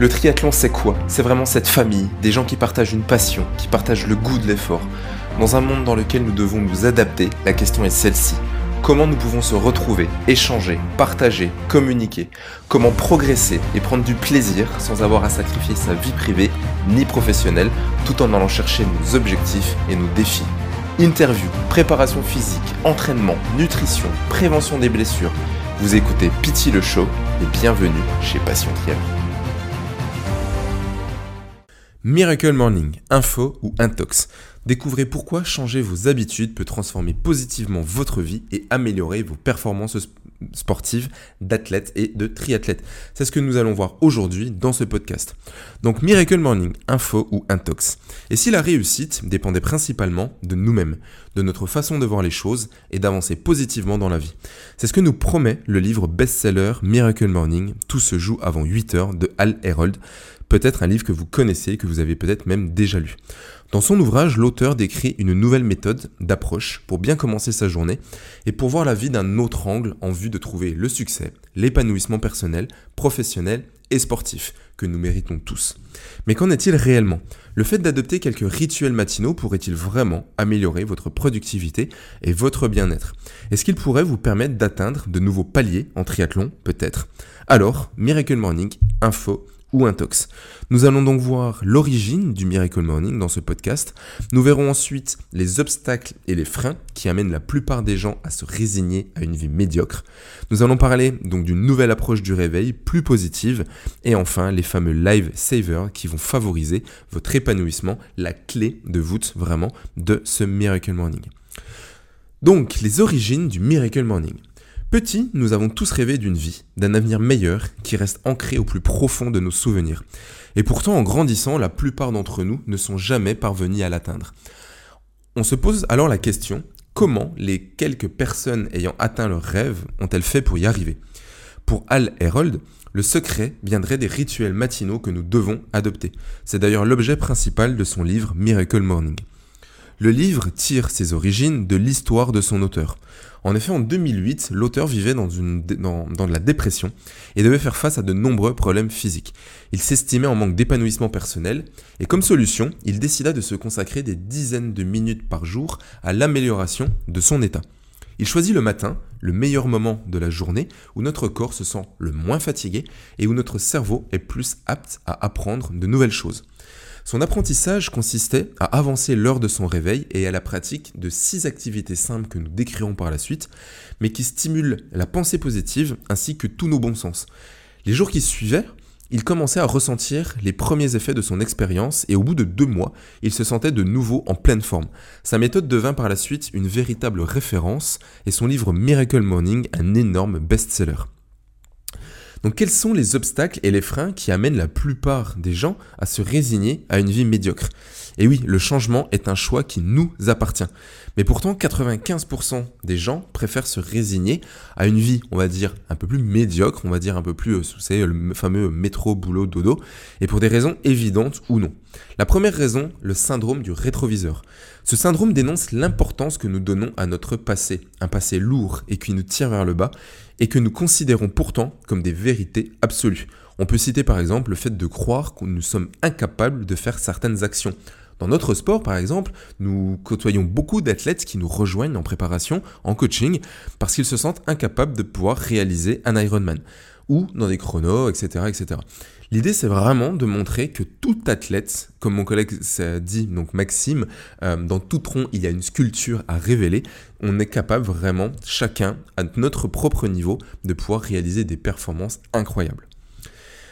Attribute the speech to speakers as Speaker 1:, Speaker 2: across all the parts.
Speaker 1: Le triathlon, c'est quoi? C'est vraiment cette famille, des gens qui partagent une passion, qui partagent le goût de l'effort. Dans un monde dans lequel nous devons nous adapter, la question est celle-ci. Comment nous pouvons se retrouver, échanger, partager, communiquer? Comment progresser et prendre du plaisir sans avoir à sacrifier sa vie privée ni professionnelle tout en allant chercher nos objectifs et nos défis? Interview, préparation physique, entraînement, nutrition, prévention des blessures. Vous écoutez Pity le Show et bienvenue chez Passion Triathlon. Miracle Morning, info ou intox. Découvrez pourquoi changer vos habitudes peut transformer positivement votre vie et améliorer vos performances sportives d'athlètes et de triathlètes. C'est ce que nous allons voir aujourd'hui dans ce podcast. Donc Miracle Morning, info ou intox. Et si la réussite dépendait principalement de nous-mêmes, de notre façon de voir les choses et d'avancer positivement dans la vie? C'est ce que nous promet le livre best-seller Miracle Morning, Tout se joue avant 8 heures de Al Herold peut-être un livre que vous connaissez, que vous avez peut-être même déjà lu. Dans son ouvrage, l'auteur décrit une nouvelle méthode d'approche pour bien commencer sa journée et pour voir la vie d'un autre angle en vue de trouver le succès, l'épanouissement personnel, professionnel et sportif que nous méritons tous. Mais qu'en est-il réellement? Le fait d'adopter quelques rituels matinaux pourrait-il vraiment améliorer votre productivité et votre bien-être? Est-ce qu'il pourrait vous permettre d'atteindre de nouveaux paliers en triathlon? Peut-être. Alors, Miracle Morning, info ou intox. Nous allons donc voir l'origine du Miracle Morning dans ce podcast. Nous verrons ensuite les obstacles et les freins qui amènent la plupart des gens à se résigner à une vie médiocre. Nous allons parler donc d'une nouvelle approche du réveil plus positive et enfin les fameux live savers qui vont favoriser votre épanouissement, la clé de voûte vraiment de ce Miracle Morning. Donc les origines du Miracle Morning. Petit, nous avons tous rêvé d'une vie, d'un avenir meilleur qui reste ancré au plus profond de nos souvenirs. Et pourtant, en grandissant, la plupart d'entre nous ne sont jamais parvenus à l'atteindre. On se pose alors la question, comment les quelques personnes ayant atteint leur rêve ont-elles fait pour y arriver? Pour Al Herold, le secret viendrait des rituels matinaux que nous devons adopter. C'est d'ailleurs l'objet principal de son livre Miracle Morning. Le livre tire ses origines de l'histoire de son auteur. En effet, en 2008, l'auteur vivait dans, de la dépression et devait faire face à de nombreux problèmes physiques. Il s'estimait en manque d'épanouissement personnel et comme solution, il décida de se consacrer des dizaines de minutes par jour à l'amélioration de son état. Il choisit le matin, le meilleur moment de la journée, où notre corps se sent le moins fatigué et où notre cerveau est plus apte à apprendre de nouvelles choses. Son apprentissage consistait à avancer l'heure de son réveil et à la pratique de six activités simples que nous décrirons par la suite, mais qui stimulent la pensée positive ainsi que tous nos bons sens. Les jours qui suivaient, il commençait à ressentir les premiers effets de son expérience et au bout de deux mois, il se sentait de nouveau en pleine forme. Sa méthode devint par la suite une véritable référence et son livre Miracle Morning un énorme best-seller. Donc quels sont les obstacles et les freins qui amènent la plupart des gens à se résigner à une vie médiocre? Et oui, le changement est un choix qui nous appartient. Mais pourtant, 95% des gens préfèrent se résigner à une vie, on va dire, un peu plus médiocre, on va dire un peu plus, vous euh, savez, le fameux métro, boulot, dodo, et pour des raisons évidentes ou non. La première raison, le syndrome du rétroviseur. Ce syndrome dénonce l'importance que nous donnons à notre passé, un passé lourd et qui nous tire vers le bas, et que nous considérons pourtant comme des vérités absolues. On peut citer par exemple le fait de croire que nous sommes incapables de faire certaines actions. Dans notre sport, par exemple, nous côtoyons beaucoup d'athlètes qui nous rejoignent en préparation, en coaching, parce qu'ils se sentent incapables de pouvoir réaliser un Ironman, ou dans des chronos, etc. etc. L'idée, c'est vraiment de montrer que tout athlète, comme mon collègue dit, donc Maxime, euh, dans tout tronc, il y a une sculpture à révéler. On est capable vraiment, chacun, à notre propre niveau, de pouvoir réaliser des performances incroyables.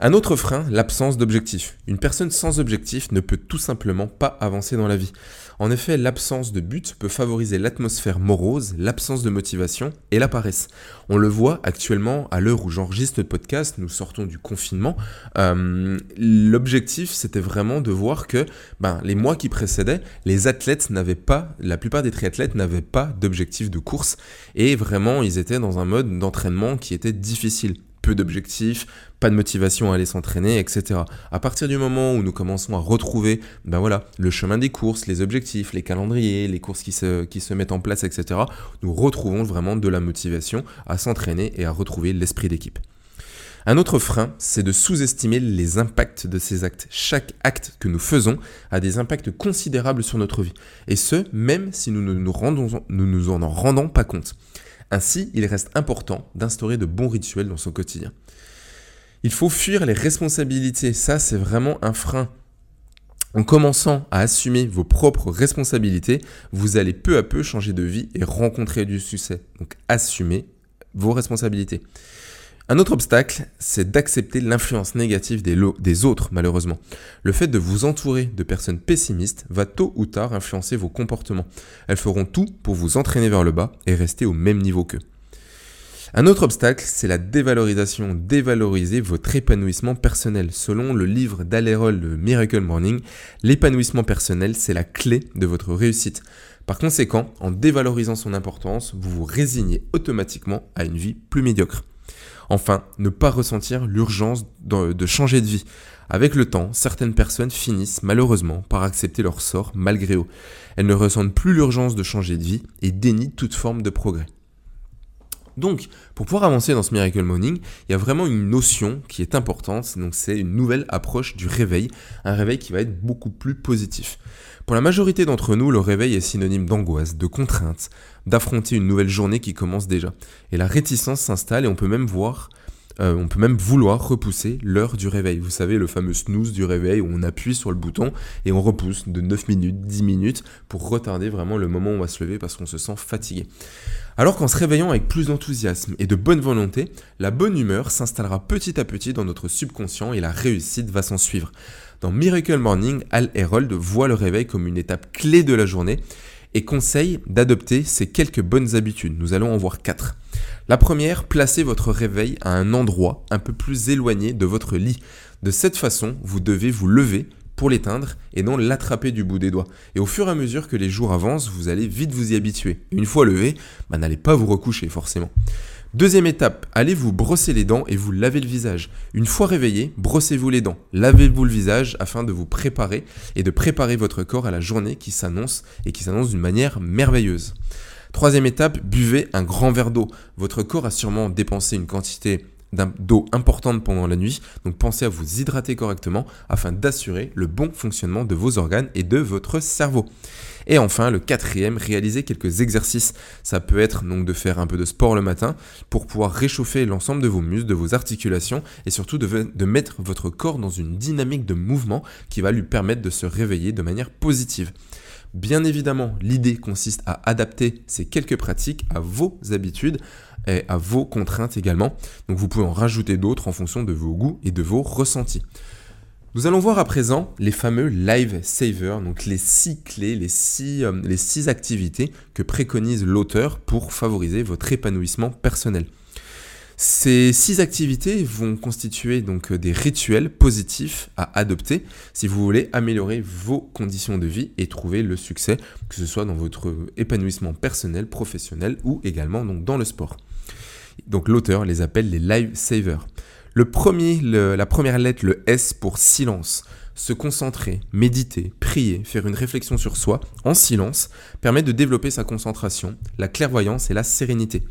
Speaker 1: Un autre frein, l'absence d'objectif. Une personne sans objectif ne peut tout simplement pas avancer dans la vie. En effet, l'absence de but peut favoriser l'atmosphère morose, l'absence de motivation et la paresse. On le voit actuellement à l'heure où j'enregistre le podcast, nous sortons du confinement. Euh, l'objectif, c'était vraiment de voir que ben, les mois qui précédaient, les athlètes n'avaient pas, la plupart des triathlètes n'avaient pas d'objectif de course et vraiment ils étaient dans un mode d'entraînement qui était difficile peu d'objectifs, pas de motivation à aller s'entraîner, etc. À partir du moment où nous commençons à retrouver ben voilà, le chemin des courses, les objectifs, les calendriers, les courses qui se, qui se mettent en place, etc., nous retrouvons vraiment de la motivation à s'entraîner et à retrouver l'esprit d'équipe. Un autre frein, c'est de sous-estimer les impacts de ces actes. Chaque acte que nous faisons a des impacts considérables sur notre vie, et ce, même si nous ne nous, rendons, nous, nous en rendons pas compte. Ainsi, il reste important d'instaurer de bons rituels dans son quotidien. Il faut fuir les responsabilités, ça c'est vraiment un frein. En commençant à assumer vos propres responsabilités, vous allez peu à peu changer de vie et rencontrer du succès. Donc assumez vos responsabilités. Un autre obstacle, c'est d'accepter l'influence négative des, autres, malheureusement. Le fait de vous entourer de personnes pessimistes va tôt ou tard influencer vos comportements. Elles feront tout pour vous entraîner vers le bas et rester au même niveau qu'eux. Un autre obstacle, c'est la dévalorisation. Dévaloriser votre épanouissement personnel. Selon le livre d'Alerol de Miracle Morning, l'épanouissement personnel, c'est la clé de votre réussite. Par conséquent, en dévalorisant son importance, vous vous résignez automatiquement à une vie plus médiocre. Enfin, ne pas ressentir l'urgence de changer de vie. Avec le temps, certaines personnes finissent malheureusement par accepter leur sort malgré eux. Elles ne ressentent plus l'urgence de changer de vie et dénient toute forme de progrès. Donc, pour pouvoir avancer dans ce Miracle Morning, il y a vraiment une notion qui est importante, donc c'est une nouvelle approche du réveil, un réveil qui va être beaucoup plus positif. Pour la majorité d'entre nous, le réveil est synonyme d'angoisse, de contrainte, d'affronter une nouvelle journée qui commence déjà. Et la réticence s'installe et on peut même voir euh, on peut même vouloir repousser l'heure du réveil. Vous savez, le fameux snooze du réveil où on appuie sur le bouton et on repousse de 9 minutes, 10 minutes pour retarder vraiment le moment où on va se lever parce qu'on se sent fatigué. Alors qu'en se réveillant avec plus d'enthousiasme et de bonne volonté, la bonne humeur s'installera petit à petit dans notre subconscient et la réussite va s'en suivre. Dans Miracle Morning, Al Herold voit le réveil comme une étape clé de la journée et conseille d'adopter ces quelques bonnes habitudes. Nous allons en voir quatre. La première, placez votre réveil à un endroit un peu plus éloigné de votre lit. De cette façon, vous devez vous lever pour l'éteindre et non l'attraper du bout des doigts. Et au fur et à mesure que les jours avancent, vous allez vite vous y habituer. une fois levé, bah, n'allez pas vous recoucher forcément. Deuxième étape, allez vous brosser les dents et vous laver le visage. Une fois réveillé, brossez-vous les dents, lavez-vous le visage afin de vous préparer et de préparer votre corps à la journée qui s'annonce et qui s'annonce d'une manière merveilleuse. Troisième étape, buvez un grand verre d'eau. Votre corps a sûrement dépensé une quantité d'eau importante pendant la nuit, donc pensez à vous hydrater correctement afin d'assurer le bon fonctionnement de vos organes et de votre cerveau. Et enfin, le quatrième, réaliser quelques exercices. Ça peut être donc de faire un peu de sport le matin pour pouvoir réchauffer l'ensemble de vos muscles, de vos articulations et surtout de, de mettre votre corps dans une dynamique de mouvement qui va lui permettre de se réveiller de manière positive. Bien évidemment, l'idée consiste à adapter ces quelques pratiques à vos habitudes et à vos contraintes également. Donc vous pouvez en rajouter d'autres en fonction de vos goûts et de vos ressentis. Nous allons voir à présent les fameux live savers, donc les six clés, les six, euh, les six activités que préconise l'auteur pour favoriser votre épanouissement personnel. Ces six activités vont constituer donc des rituels positifs à adopter si vous voulez améliorer vos conditions de vie et trouver le succès, que ce soit dans votre épanouissement personnel, professionnel ou également donc dans le sport. Donc l'auteur les appelle les live savers. La première lettre, le S pour silence. Se concentrer, méditer, prier, faire une réflexion sur soi en silence permet de développer sa concentration, la clairvoyance et la sérénité.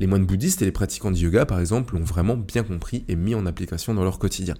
Speaker 1: Les moines bouddhistes et les pratiquants de yoga, par exemple, l'ont vraiment bien compris et mis en application dans leur quotidien.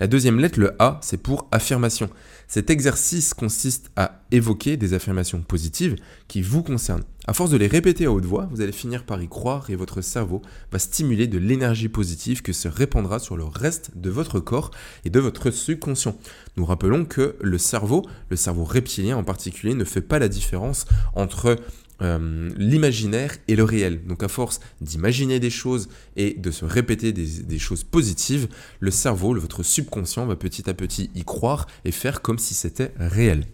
Speaker 1: La deuxième lettre, le A, c'est pour affirmation. Cet exercice consiste à évoquer des affirmations positives qui vous concernent. À force de les répéter à haute voix, vous allez finir par y croire et votre cerveau va stimuler de l'énergie positive que se répandra sur le reste de votre corps et de votre subconscient. Nous rappelons que le cerveau, le cerveau reptilien en particulier, ne fait pas la différence entre euh, l'imaginaire et le réel. Donc à force d'imaginer des choses et de se répéter des, choses positives, le cerveau, votre subconscient va petit à petit y croire et faire comme si c'était réel.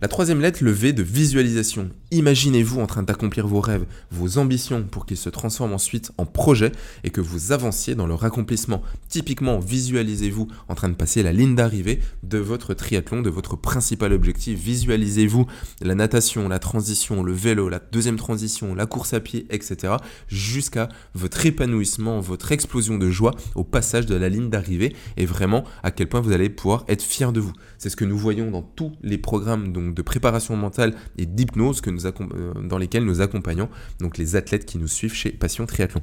Speaker 1: La troisième lettre, le V de visualisation. Imaginez-vous en train d'accomplir vos rêves, vos ambitions pour qu'ils se transforment ensuite en projets et que vous avanciez dans leur accomplissement. Typiquement, visualisez-vous en train de passer la ligne d'arrivée de votre triathlon, de votre principal objectif. Visualisez-vous la natation, la transition, le vélo, la deuxième transition, la course à pied, etc. jusqu'à votre épanouissement, votre explosion de joie au passage de la ligne d'arrivée et vraiment à quel point vous allez pouvoir être fier de vous. C'est ce que nous voyons dans tous les programmes de préparation mentale et d'hypnose euh, dans lesquels nous accompagnons donc les athlètes qui nous suivent chez Passion Triathlon.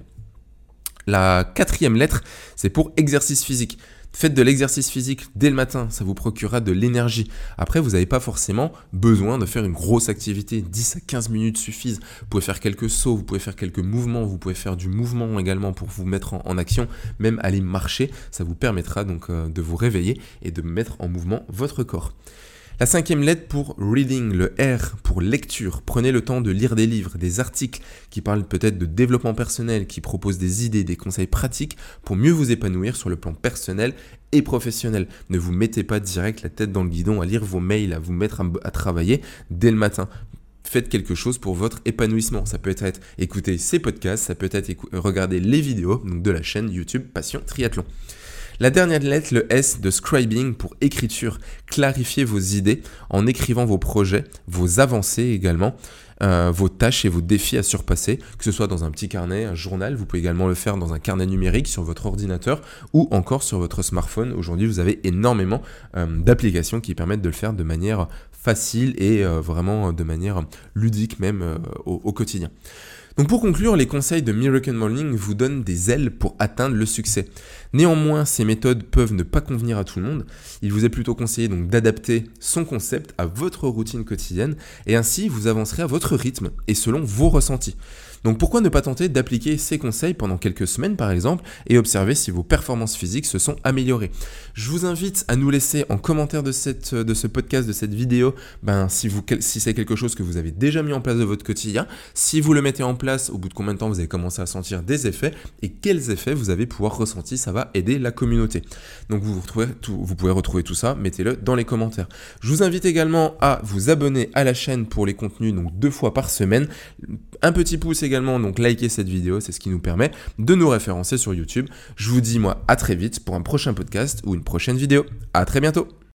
Speaker 1: La quatrième lettre, c'est pour exercice physique. Faites de l'exercice physique dès le matin, ça vous procurera de l'énergie. Après, vous n'avez pas forcément besoin de faire une grosse activité. 10 à 15 minutes suffisent. Vous pouvez faire quelques sauts, vous pouvez faire quelques mouvements, vous pouvez faire du mouvement également pour vous mettre en, action, même aller marcher. Ça vous permettra donc euh, de vous réveiller et de mettre en mouvement votre corps. La cinquième lettre pour reading, le R pour lecture. Prenez le temps de lire des livres, des articles qui parlent peut-être de développement personnel, qui proposent des idées, des conseils pratiques pour mieux vous épanouir sur le plan personnel et professionnel. Ne vous mettez pas direct la tête dans le guidon à lire vos mails, à vous mettre à, travailler dès le matin faites quelque chose pour votre épanouissement. Ça peut être écouter ces podcasts, ça peut être regarder les vidéos de la chaîne YouTube Passion Triathlon. La dernière lettre, le S de scribing pour écriture. Clarifiez vos idées en écrivant vos projets, vos avancées également. Euh, vos tâches et vos défis à surpasser, que ce soit dans un petit carnet, un journal, vous pouvez également le faire dans un carnet numérique sur votre ordinateur ou encore sur votre smartphone. Aujourd'hui, vous avez énormément euh, d'applications qui permettent de le faire de manière facile et euh, vraiment de manière ludique même au quotidien. Donc pour conclure, les conseils de Miracle Morning vous donnent des ailes pour atteindre le succès. Néanmoins, ces méthodes peuvent ne pas convenir à tout le monde. Il vous est plutôt conseillé donc d'adapter son concept à votre routine quotidienne et ainsi vous avancerez à votre rythme et selon vos ressentis. Donc pourquoi ne pas tenter d'appliquer ces conseils pendant quelques semaines par exemple et observer si vos performances physiques se sont améliorées? Je vous invite à nous laisser en commentaire de, ce podcast, de cette vidéo, ben, si c'est quelque chose que vous avez déjà mis en place de votre quotidien, si vous le mettez en place, au bout de combien de temps vous avez commencé à sentir des effets et quels effets vous avez pouvoir ressentir, ça va aider la communauté. Donc vous, pouvez retrouver tout ça, mettez-le dans les commentaires. Je vous invite également à vous abonner à la chaîne pour les contenus donc deux fois par semaine. Un petit pouce également donc likez cette vidéo, c'est ce qui nous permet de nous référencer sur YouTube. Je vous dis moi à très vite pour un prochain podcast ou une prochaine vidéo. À très bientôt